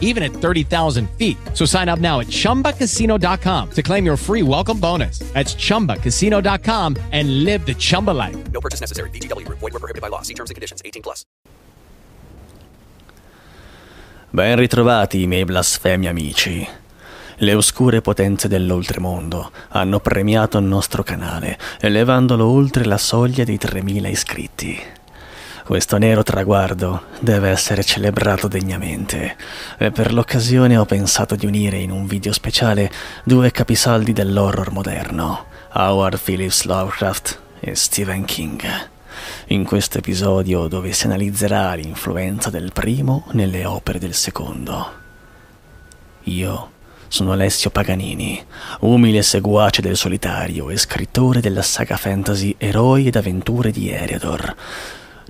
even at 30,000 feet. So sign up now at chumbacasino.com to claim your free welcome bonus. That's chumbacasino.com and live the Chumba life. No purchase necessary. VGW Group. Void were prohibited by law. See terms and conditions. 18 plus. Ben ritrovati, i miei blasfemi amici. Le oscure potenze dell'oltremondo hanno premiato il nostro canale, elevandolo oltre la soglia dei 3000 iscritti. Questo nero traguardo deve essere celebrato degnamente e per l'occasione ho pensato di unire in un video speciale due capisaldi dell'horror moderno, Howard Phillips Lovecraft e Stephen King. In questo episodio dove si analizzerà l'influenza del primo nelle opere del secondo. Io sono Alessio Paganini, umile seguace del solitario e scrittore della saga fantasy Eroi ed avventure di Eriador,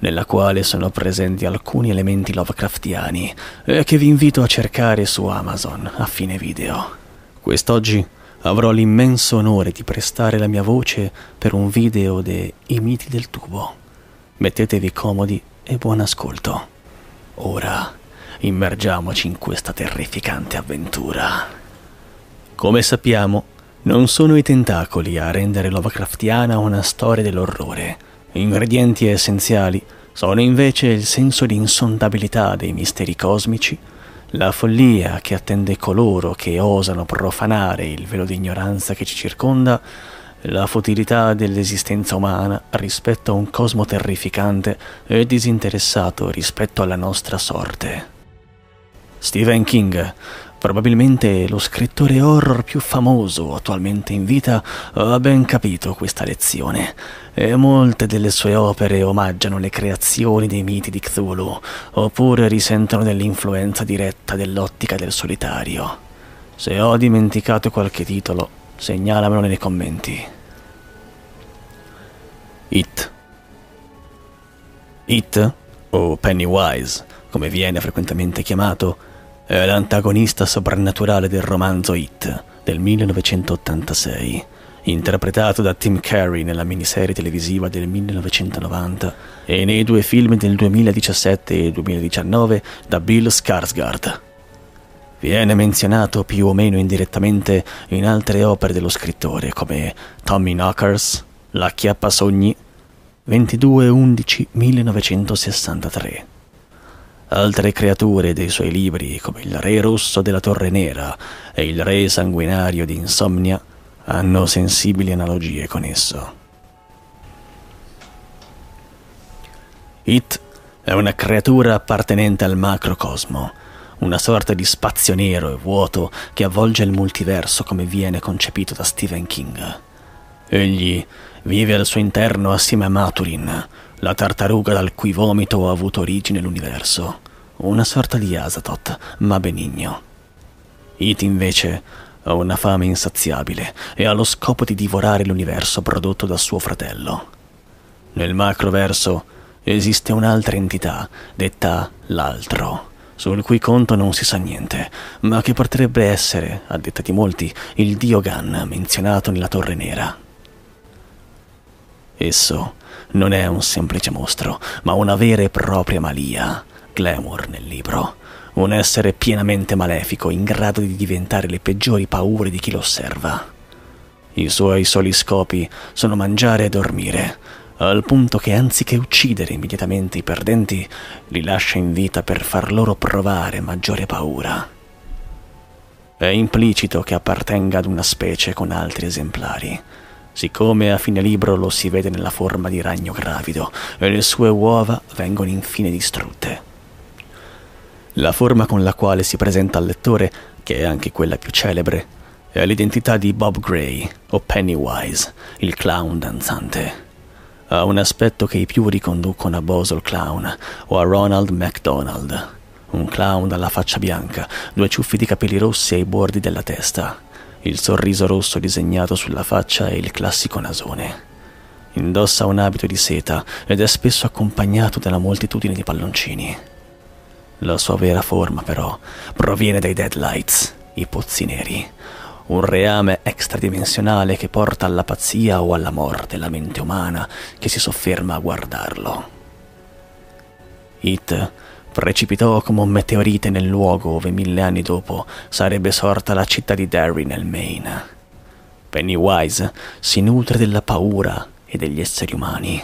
nella quale sono presenti alcuni elementi Lovecraftiani e che vi invito a cercare su Amazon a fine video. Quest'oggi avrò l'immenso onore di prestare la mia voce per un video de I miti del tubo. Mettetevi comodi e buon ascolto. Ora immergiamoci in questa terrificante avventura. Come sappiamo, non sono i tentacoli a rendere Lovecraftiana una storia dell'orrore. Ingredienti essenziali sono invece il senso di insondabilità dei misteri cosmici, la follia che attende coloro che osano profanare il velo di ignoranza che ci circonda, la futilità dell'esistenza umana rispetto a un cosmo terrificante e disinteressato rispetto alla nostra sorte. Stephen King, probabilmente lo scrittore horror più famoso attualmente in vita, ha ben capito questa lezione e molte delle sue opere omaggiano le creazioni dei miti di Cthulhu oppure risentono dell'influenza diretta dell'ottica del solitario. Se ho dimenticato qualche titolo, segnalamelo nei commenti. It. It, o Pennywise, come viene frequentemente chiamato, è l'antagonista soprannaturale del romanzo It del 1986, interpretato da Tim Curry nella miniserie televisiva del 1990 e nei due film del 2017 e 2019 da Bill Skarsgård. Viene menzionato più o meno indirettamente in altre opere dello scrittore come Tommy Knockers, La Chiappa Sogni, 22-11-1963. Altre creature dei suoi libri, come il Re Rosso della Torre Nera e il Re Sanguinario di Insomnia, hanno sensibili analogie con esso. It è una creatura appartenente al macrocosmo, una sorta di spazio nero e vuoto che avvolge il multiverso come viene concepito da Stephen King. Egli vive al suo interno assieme a Maturin, la tartaruga dal cui vomito ha avuto origine l'universo, una sorta di Azatoth, ma benigno. It invece ha una fame insaziabile e ha lo scopo di divorare l'universo prodotto da suo fratello. Nel macroverso esiste un'altra entità, detta l'altro, sul cui conto non si sa niente, ma che potrebbe essere, a detta di molti, il dio Gan menzionato nella Torre Nera. Esso non è un semplice mostro, ma una vera e propria malia, glamour nel libro, un essere pienamente malefico in grado di diventare le peggiori paure di chi lo osserva. I suoi soli scopi sono mangiare e dormire, al punto che anziché uccidere immediatamente i perdenti, li lascia in vita per far loro provare maggiore paura. È implicito che appartenga ad una specie con altri esemplari, siccome a fine libro lo si vede nella forma di ragno gravido e le sue uova vengono infine distrutte. La forma con la quale si presenta al lettore, che è anche quella più celebre, è l'identità di Bob Gray o Pennywise, il clown danzante. Ha un aspetto che i più riconducono a Boswell Clown o a Ronald McDonald, un clown dalla faccia bianca, due ciuffi di capelli rossi ai bordi della testa, il sorriso rosso disegnato sulla faccia e il classico nasone. Indossa un abito di seta ed è spesso accompagnato da una moltitudine di palloncini. La sua vera forma, però, proviene dai Deadlights, i pozzi neri, un reame extradimensionale che porta alla pazzia o alla morte la mente umana che si sofferma a guardarlo. It precipitò come un meteorite nel luogo dove mille anni dopo sarebbe sorta la città di Derry nel Maine. Pennywise si nutre della paura e degli esseri umani.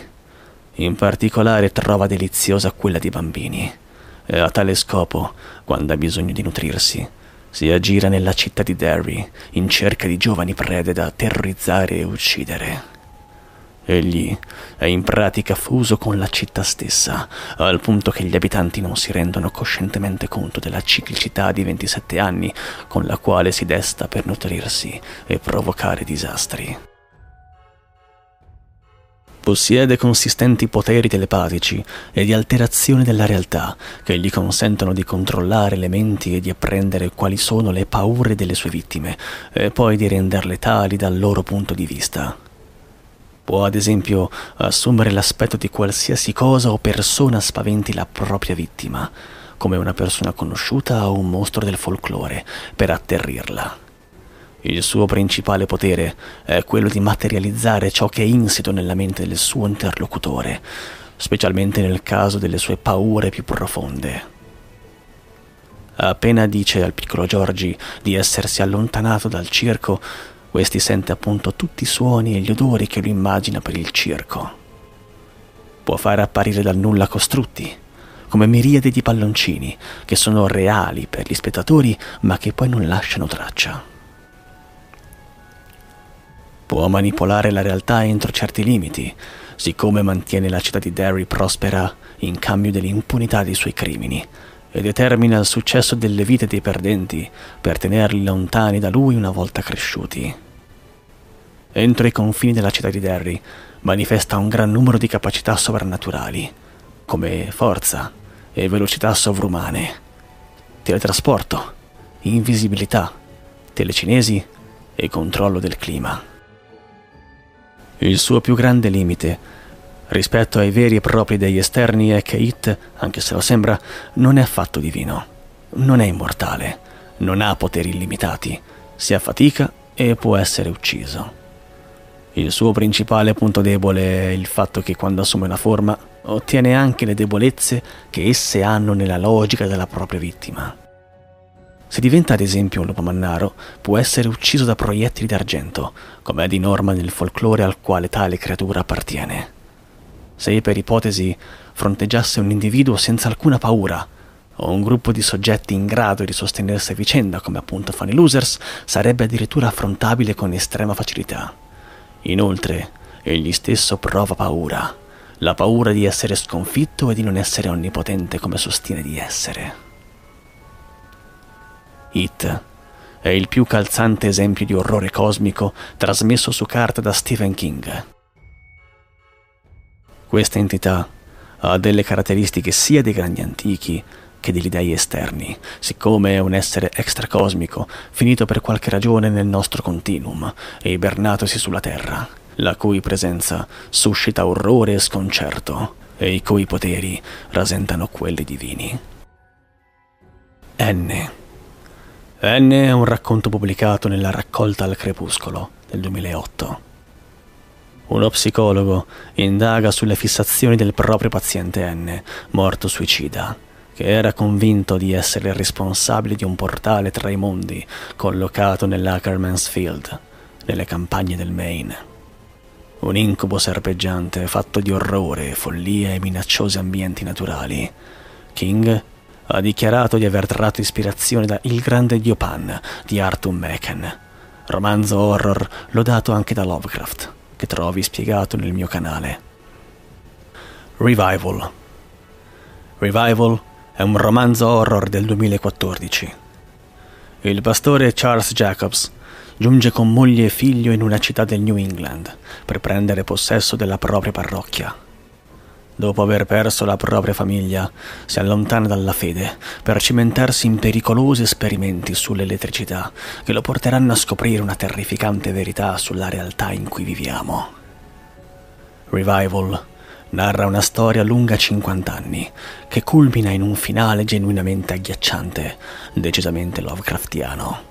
In particolare trova deliziosa quella dei bambini. E a tale scopo, quando ha bisogno di nutrirsi, si aggira nella città di Derry in cerca di giovani prede da terrorizzare e uccidere. Egli è in pratica fuso con la città stessa, al punto che gli abitanti non si rendono coscientemente conto della ciclicità di 27 anni con la quale si desta per nutrirsi e provocare disastri. Possiede consistenti poteri telepatici e di alterazione della realtà che gli consentono di controllare le menti e di apprendere quali sono le paure delle sue vittime e poi di renderle tali dal loro punto di vista. Può ad esempio assumere l'aspetto di qualsiasi cosa o persona spaventi la propria vittima, come una persona conosciuta o un mostro del folklore, per atterrirla. Il suo principale potere è quello di materializzare ciò che è insito nella mente del suo interlocutore, specialmente nel caso delle sue paure più profonde. Appena dice al piccolo Giorgi di essersi allontanato dal circo, questi sente appunto tutti i suoni e gli odori che lo immagina per il circo. Può fare apparire dal nulla costrutti, come miriadi di palloncini, che sono reali per gli spettatori ma che poi non lasciano traccia. Può manipolare la realtà entro certi limiti, siccome mantiene la città di Derry prospera in cambio dell'impunità dei suoi crimini e determina il successo delle vite dei perdenti per tenerli lontani da lui una volta cresciuti. Entro i confini della città di Derry manifesta un gran numero di capacità sovrannaturali, come forza e velocità sovrumane, teletrasporto, invisibilità, telecinesi e controllo del clima. Il suo più grande limite rispetto ai veri e propri dei esterni è che It, anche se lo sembra, non è affatto divino, non è immortale, non ha poteri illimitati, si affatica e può essere ucciso. Il suo principale punto debole è il fatto che quando assume una forma ottiene anche le debolezze che esse hanno nella logica della propria vittima. Se diventa ad esempio un lupo mannaro, può essere ucciso da proiettili d'argento, come è di norma nel folklore al quale tale creatura appartiene. Se per ipotesi fronteggiasse un individuo senza alcuna paura, o un gruppo di soggetti in grado di sostenersi a vicenda, come appunto fanno i losers, sarebbe addirittura affrontabile con estrema facilità. Inoltre, egli stesso prova paura, la paura di essere sconfitto e di non essere onnipotente come sostiene di essere. It è il più calzante esempio di orrore cosmico trasmesso su carta da Stephen King. Questa entità ha delle caratteristiche sia dei grandi antichi che degli dei esterni, siccome è un essere extracosmico finito per qualche ragione nel nostro continuum e ibernatosi sulla Terra, la cui presenza suscita orrore e sconcerto e i cui poteri rasentano quelli divini. N N è un racconto pubblicato nella raccolta al crepuscolo del 2008. Uno psicologo indaga sulle fissazioni del proprio paziente N, morto suicida, che era convinto di essere il responsabile di un portale tra i mondi collocato nell'Ackermans Field, nelle campagne del Maine. Un incubo serpeggiante fatto di orrore, follia e minacciosi ambienti naturali. King ha dichiarato di aver tratto ispirazione da Il grande Dio Pan di Arthur Machen, romanzo horror lodato anche da Lovecraft, che trovi spiegato nel mio canale. Revival Revival è un romanzo horror del 2014. Il pastore Charles Jacobs giunge con moglie e figlio in una città del New England per prendere possesso della propria parrocchia Dopo aver perso la propria famiglia, si allontana dalla fede per cimentarsi in pericolosi esperimenti sull'elettricità che lo porteranno a scoprire una terrificante verità sulla realtà in cui viviamo. Revival narra una storia lunga 50 anni, che culmina in un finale genuinamente agghiacciante, decisamente Lovecraftiano.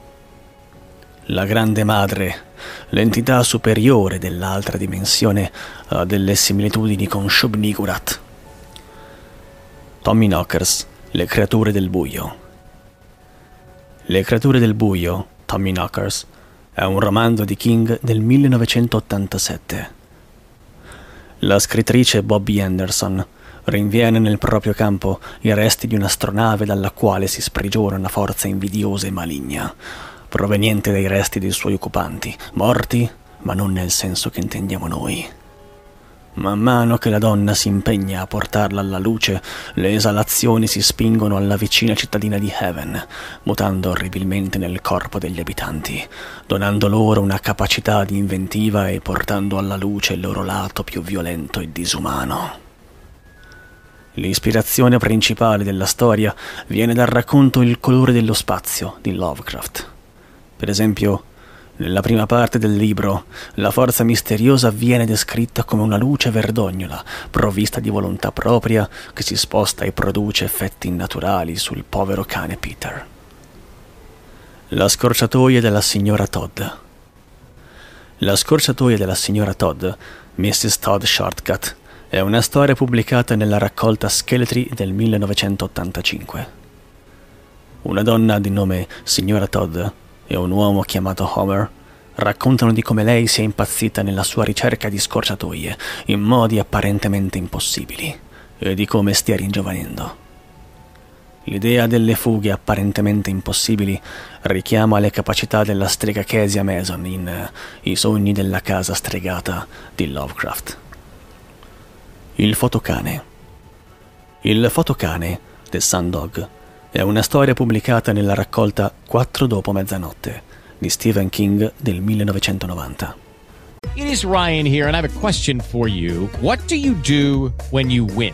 La Grande Madre, l'entità superiore dell'altra dimensione, ha delle similitudini con Shub-Niggurath. Tommy Knockers, Le creature del buio. Le creature del buio, Tommy Knockers, è un romanzo di King del 1987 la scrittrice Bobby Anderson rinviene nel proprio campo i resti di un'astronave dalla quale si sprigiona una forza invidiosa e maligna, proveniente dai resti dei suoi occupanti, morti, ma non nel senso che intendiamo noi. Man mano che la donna si impegna a portarla alla luce, le esalazioni si spingono alla vicina cittadina di Heaven, mutando orribilmente nel corpo degli abitanti, donando loro una capacità di inventiva e portando alla luce il loro lato più violento e disumano. L'ispirazione principale della storia viene dal racconto Il colore dello spazio di Lovecraft. Per esempio, nella prima parte del libro, la forza misteriosa viene descritta come una luce verdognola, provvista di volontà propria, che si sposta e produce effetti innaturali sul povero cane Peter. La scorciatoia della signora Todd. La scorciatoia della signora Todd, Mrs. Todd Shortcut, è una storia pubblicata nella raccolta Scheletri del 1985. Una donna di nome signora Todd e un uomo chiamato Homer raccontano di come lei sia impazzita nella sua ricerca di scorciatoie in modi apparentemente impossibili e di come stia ringiovanendo. L'idea delle fughe apparentemente impossibili richiama le capacità della strega Kesia Mason in I sogni della casa stregata di Lovecraft. Il fotocane. Il fotocane, The Sundog, è una storia pubblicata nella raccolta 4 dopo mezzanotte di Stephen King del 1990. It is Ryan here, and I have a question for you. What do you do when you win?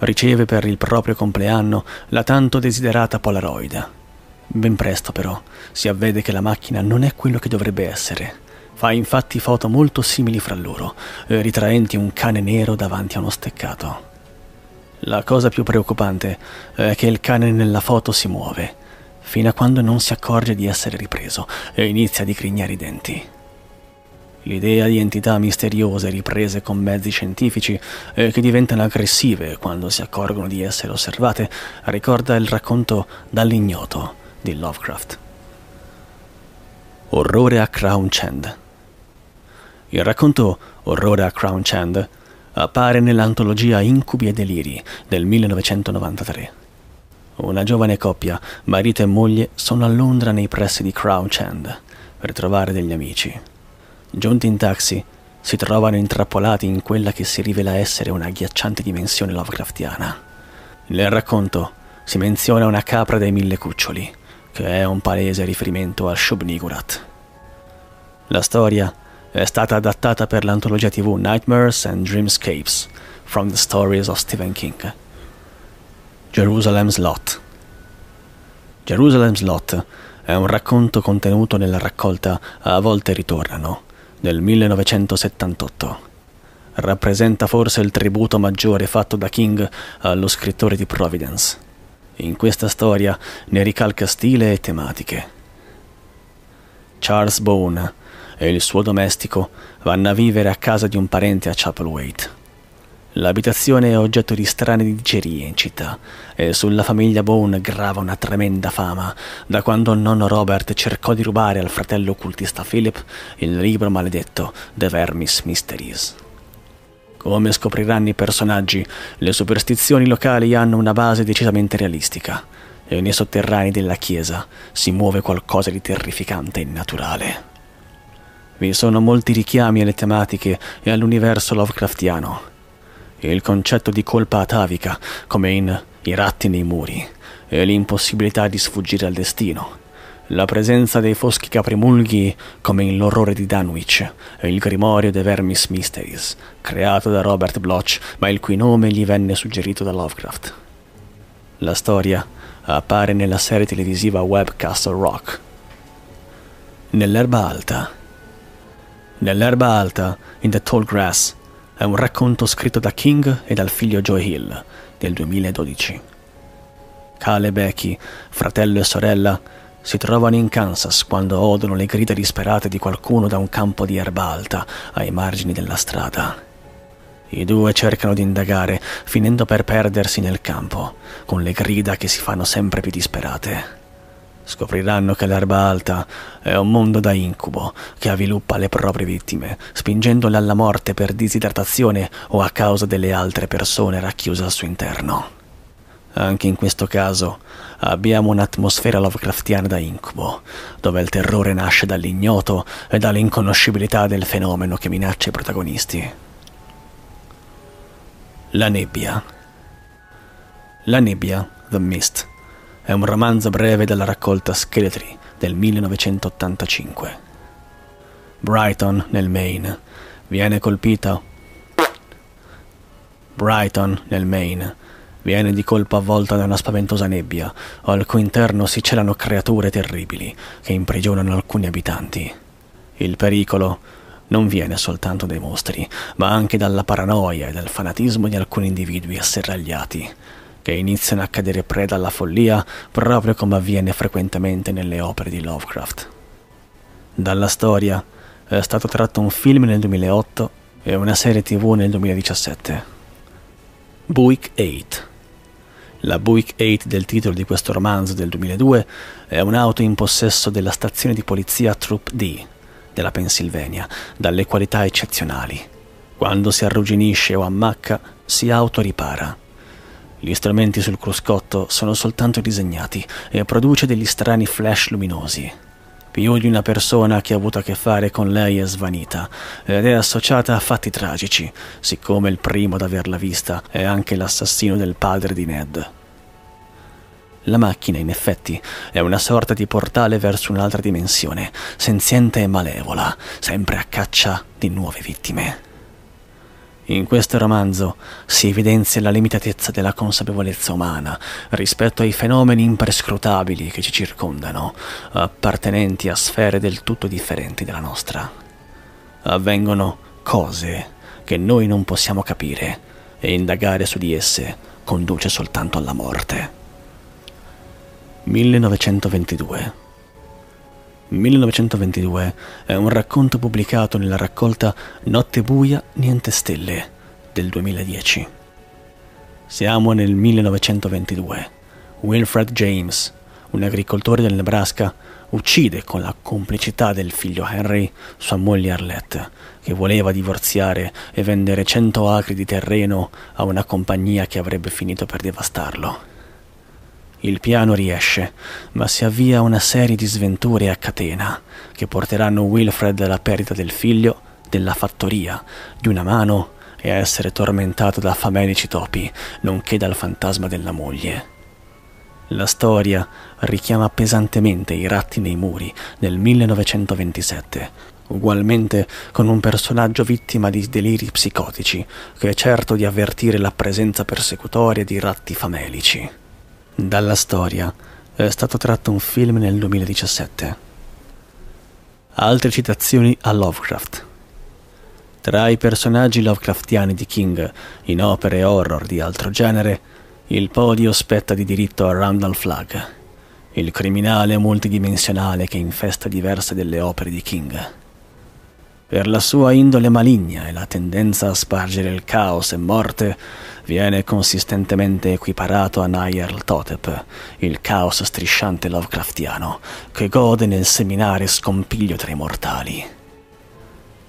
riceve per il proprio compleanno la tanto desiderata Polaroid Ben presto però si avvede che la macchina non è quello che dovrebbe essere. Fa infatti foto molto simili fra loro, eh, ritraenti un cane nero davanti a uno steccato. La cosa più preoccupante è che il cane nella foto si muove, fino a quando non si accorge di essere ripreso e inizia a dicrignare i denti. L'idea di entità misteriose riprese con mezzi scientifici e che diventano aggressive quando si accorgono di essere osservate ricorda il racconto dall'ignoto di Lovecraft. Orrore a Crown Chand. Il racconto Orrore a Crown Chand appare nell'antologia Incubi e deliri del 1993. Una giovane coppia, marito e moglie, sono a Londra nei pressi di Crown Chand per trovare degli amici. Giunti in taxi, si trovano intrappolati in quella che si rivela essere una agghiacciante dimensione Lovecraftiana. Nel racconto si menziona una capra dai mille cuccioli, che è un palese riferimento a Shub-Niggurath. La storia è stata adattata per l'antologia TV Nightmares and Dreamscapes from the Stories of Stephen King. Jerusalem's Lot. Jerusalem's Lot è un racconto contenuto nella raccolta A volte ritornano del 1978. Rappresenta forse il tributo maggiore fatto da King allo scrittore di Providence. In questa storia ne ricalca stile e tematiche. Charles Bone e il suo domestico vanno a vivere a casa di un parente a Chapelwaite. L'abitazione è oggetto di strane dicerie in città e sulla famiglia Bone grava una tremenda fama da quando nonno Robert cercò di rubare al fratello occultista Philip il libro maledetto The Vermis Mysteries. Come scopriranno i personaggi, le superstizioni locali hanno una base decisamente realistica e nei sotterranei della chiesa si muove qualcosa di terrificante e naturale. Vi sono molti richiami alle tematiche e all'universo Lovecraftiano. Il concetto di colpa atavica, come in I ratti nei muri, e l'impossibilità di sfuggire al destino, la presenza dei foschi caprimulghi, come in L'orrore di Dunwich, e il grimorio dei Vermis Mysteries, creato da Robert Bloch, ma il cui nome gli venne suggerito da Lovecraft. La storia appare nella serie televisiva web Castle Rock. Nell'erba alta. Nell'erba alta, in The Tall Grass, è un racconto scritto da King e dal figlio Joe Hill del 2012. Cal e Becky, fratello e sorella, si trovano in Kansas quando odono le grida disperate di qualcuno da un campo di erba alta ai margini della strada. I due cercano di indagare, finendo per perdersi nel campo, con le grida che si fanno sempre più disperate. Scopriranno che l'erba alta è un mondo da incubo che avviluppa le proprie vittime, spingendole alla morte per disidratazione o a causa delle altre persone racchiuse al suo interno. Anche in questo caso abbiamo un'atmosfera Lovecraftiana da incubo, dove il terrore nasce dall'ignoto e dall'inconoscibilità del fenomeno che minaccia i protagonisti. La nebbia. La nebbia, The Mist, è un romanzo breve della raccolta Scheletri del 1985. Brighton, nel Maine, viene colpita. Brighton, nel Maine, viene di colpo avvolta da una spaventosa nebbia, al cui interno si celano creature terribili che imprigionano alcuni abitanti. Il pericolo non viene soltanto dai mostri, ma anche dalla paranoia e dal fanatismo di alcuni individui asserragliati, che iniziano a cadere preda alla follia proprio come avviene frequentemente nelle opere di Lovecraft. Dalla storia è stato tratto un film nel 2008 e una serie tv nel 2017. Buick 8 La Buick 8 del titolo di questo romanzo del 2002 è un'auto in possesso della stazione di polizia Troop D della Pennsylvania, dalle qualità eccezionali. Quando si arrugginisce o ammacca, si autoripara. Gli strumenti sul cruscotto sono soltanto disegnati e produce degli strani flash luminosi. Più di una persona che ha avuto a che fare con lei è svanita ed è associata a fatti tragici, siccome il primo ad averla vista è anche l'assassino del padre di Ned. La macchina, in effetti, è una sorta di portale verso un'altra dimensione, senziente e malevola, sempre a caccia di nuove vittime. In questo romanzo si evidenzia la limitatezza della consapevolezza umana rispetto ai fenomeni imprescrutabili che ci circondano, appartenenti a sfere del tutto differenti dalla nostra. Avvengono cose che noi non possiamo capire e indagare su di esse conduce soltanto alla morte. 1922 1922 è un racconto pubblicato nella raccolta Notte buia, niente stelle del 2010. Siamo nel 1922. Wilfred James, un agricoltore del Nebraska, uccide con la complicità del figlio Henry sua moglie Arlette, che voleva divorziare e vendere cento acri di terreno a una compagnia che avrebbe finito per devastarlo. Il piano riesce, ma si avvia una serie di sventure a catena che porteranno Wilfred alla perdita del figlio, della fattoria, di una mano e a essere tormentato da famelici topi, nonché dal fantasma della moglie. La storia richiama pesantemente i ratti nei muri del 1927, ugualmente con un personaggio vittima di deliri psicotici, che è certo di avvertire la presenza persecutoria di ratti famelici. Dalla storia è stato tratto un film nel 2017. Altre citazioni a Lovecraft. Tra i personaggi Lovecraftiani di King in opere horror di altro genere, il podio spetta di diritto a Randall Flagg, il criminale multidimensionale che infesta diverse delle opere di King. Per la sua indole maligna e la tendenza a spargere il caos e morte, viene consistentemente equiparato a Nyarl Totep, il caos strisciante Lovecraftiano, che gode nel seminare scompiglio tra i mortali.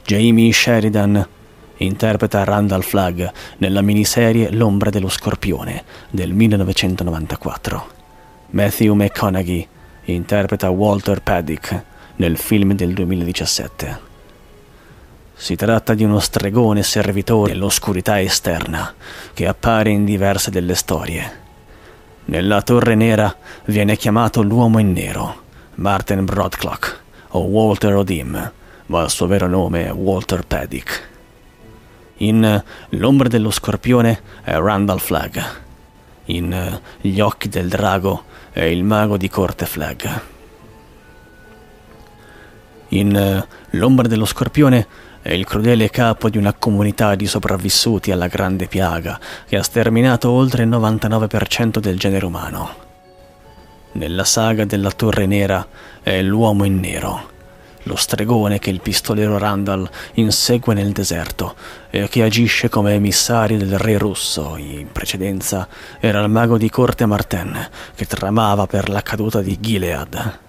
Jamie Sheridan interpreta Randall Flagg nella miniserie L'ombra dello scorpione del 1994. Matthew McConaughey interpreta Walter Paddick nel film del 2017. Si tratta di uno stregone servitore dell'oscurità esterna che appare in diverse delle storie. Nella Torre Nera viene chiamato l'uomo in nero, Martin Broadclock o Walter Odim, ma il suo vero nome è Walter Paddick. In L'ombra dello scorpione è Randall Flagg. In Gli occhi del drago è il mago di corte Flagg. In L'ombra dello scorpione è il crudele capo di una comunità di sopravvissuti alla grande piaga che ha sterminato oltre il 99% del genere umano. Nella saga della Torre Nera è l'uomo in nero, lo stregone che il pistolero Randall insegue nel deserto e che agisce come emissario del re russo. In precedenza era il mago di corte Martin che tramava per la caduta di Gilead.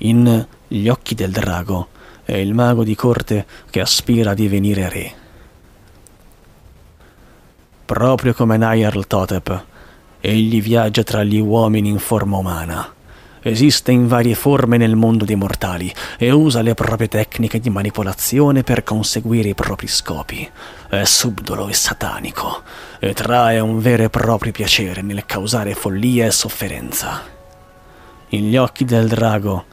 In Gli occhi del drago è il mago di corte che aspira a divenire re. Proprio come Nayarl Totep, egli viaggia tra gli uomini in forma umana. Esiste in varie forme nel mondo dei mortali e usa le proprie tecniche di manipolazione per conseguire i propri scopi. È subdolo e satanico e trae un vero e proprio piacere nel causare follia e sofferenza. Gli occhi del drago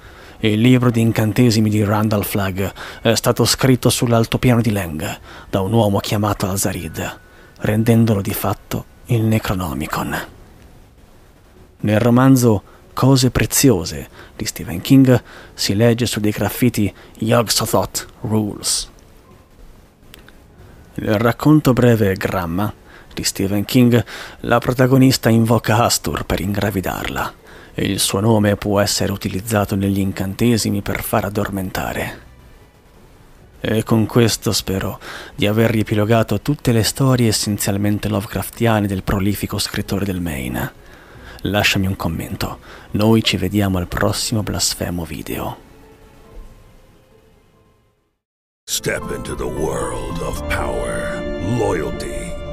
il libro di incantesimi di Randall Flagg è stato scritto sull'altopiano di Leng da un uomo chiamato Alzarid, rendendolo di fatto il Necronomicon. Nel romanzo Cose preziose di Stephen King si legge su dei graffiti Yog Sothoth Rules. Nel racconto breve Gramma di Stephen King, la protagonista invoca Astur per ingravidarla il suo nome può essere utilizzato negli incantesimi per far addormentare. E con questo spero di aver riepilogato tutte le storie essenzialmente Lovecraftiane del prolifico scrittore del Maine. Lasciami un commento, noi ci vediamo al prossimo blasfemo video. Step into the world of power, loyalty,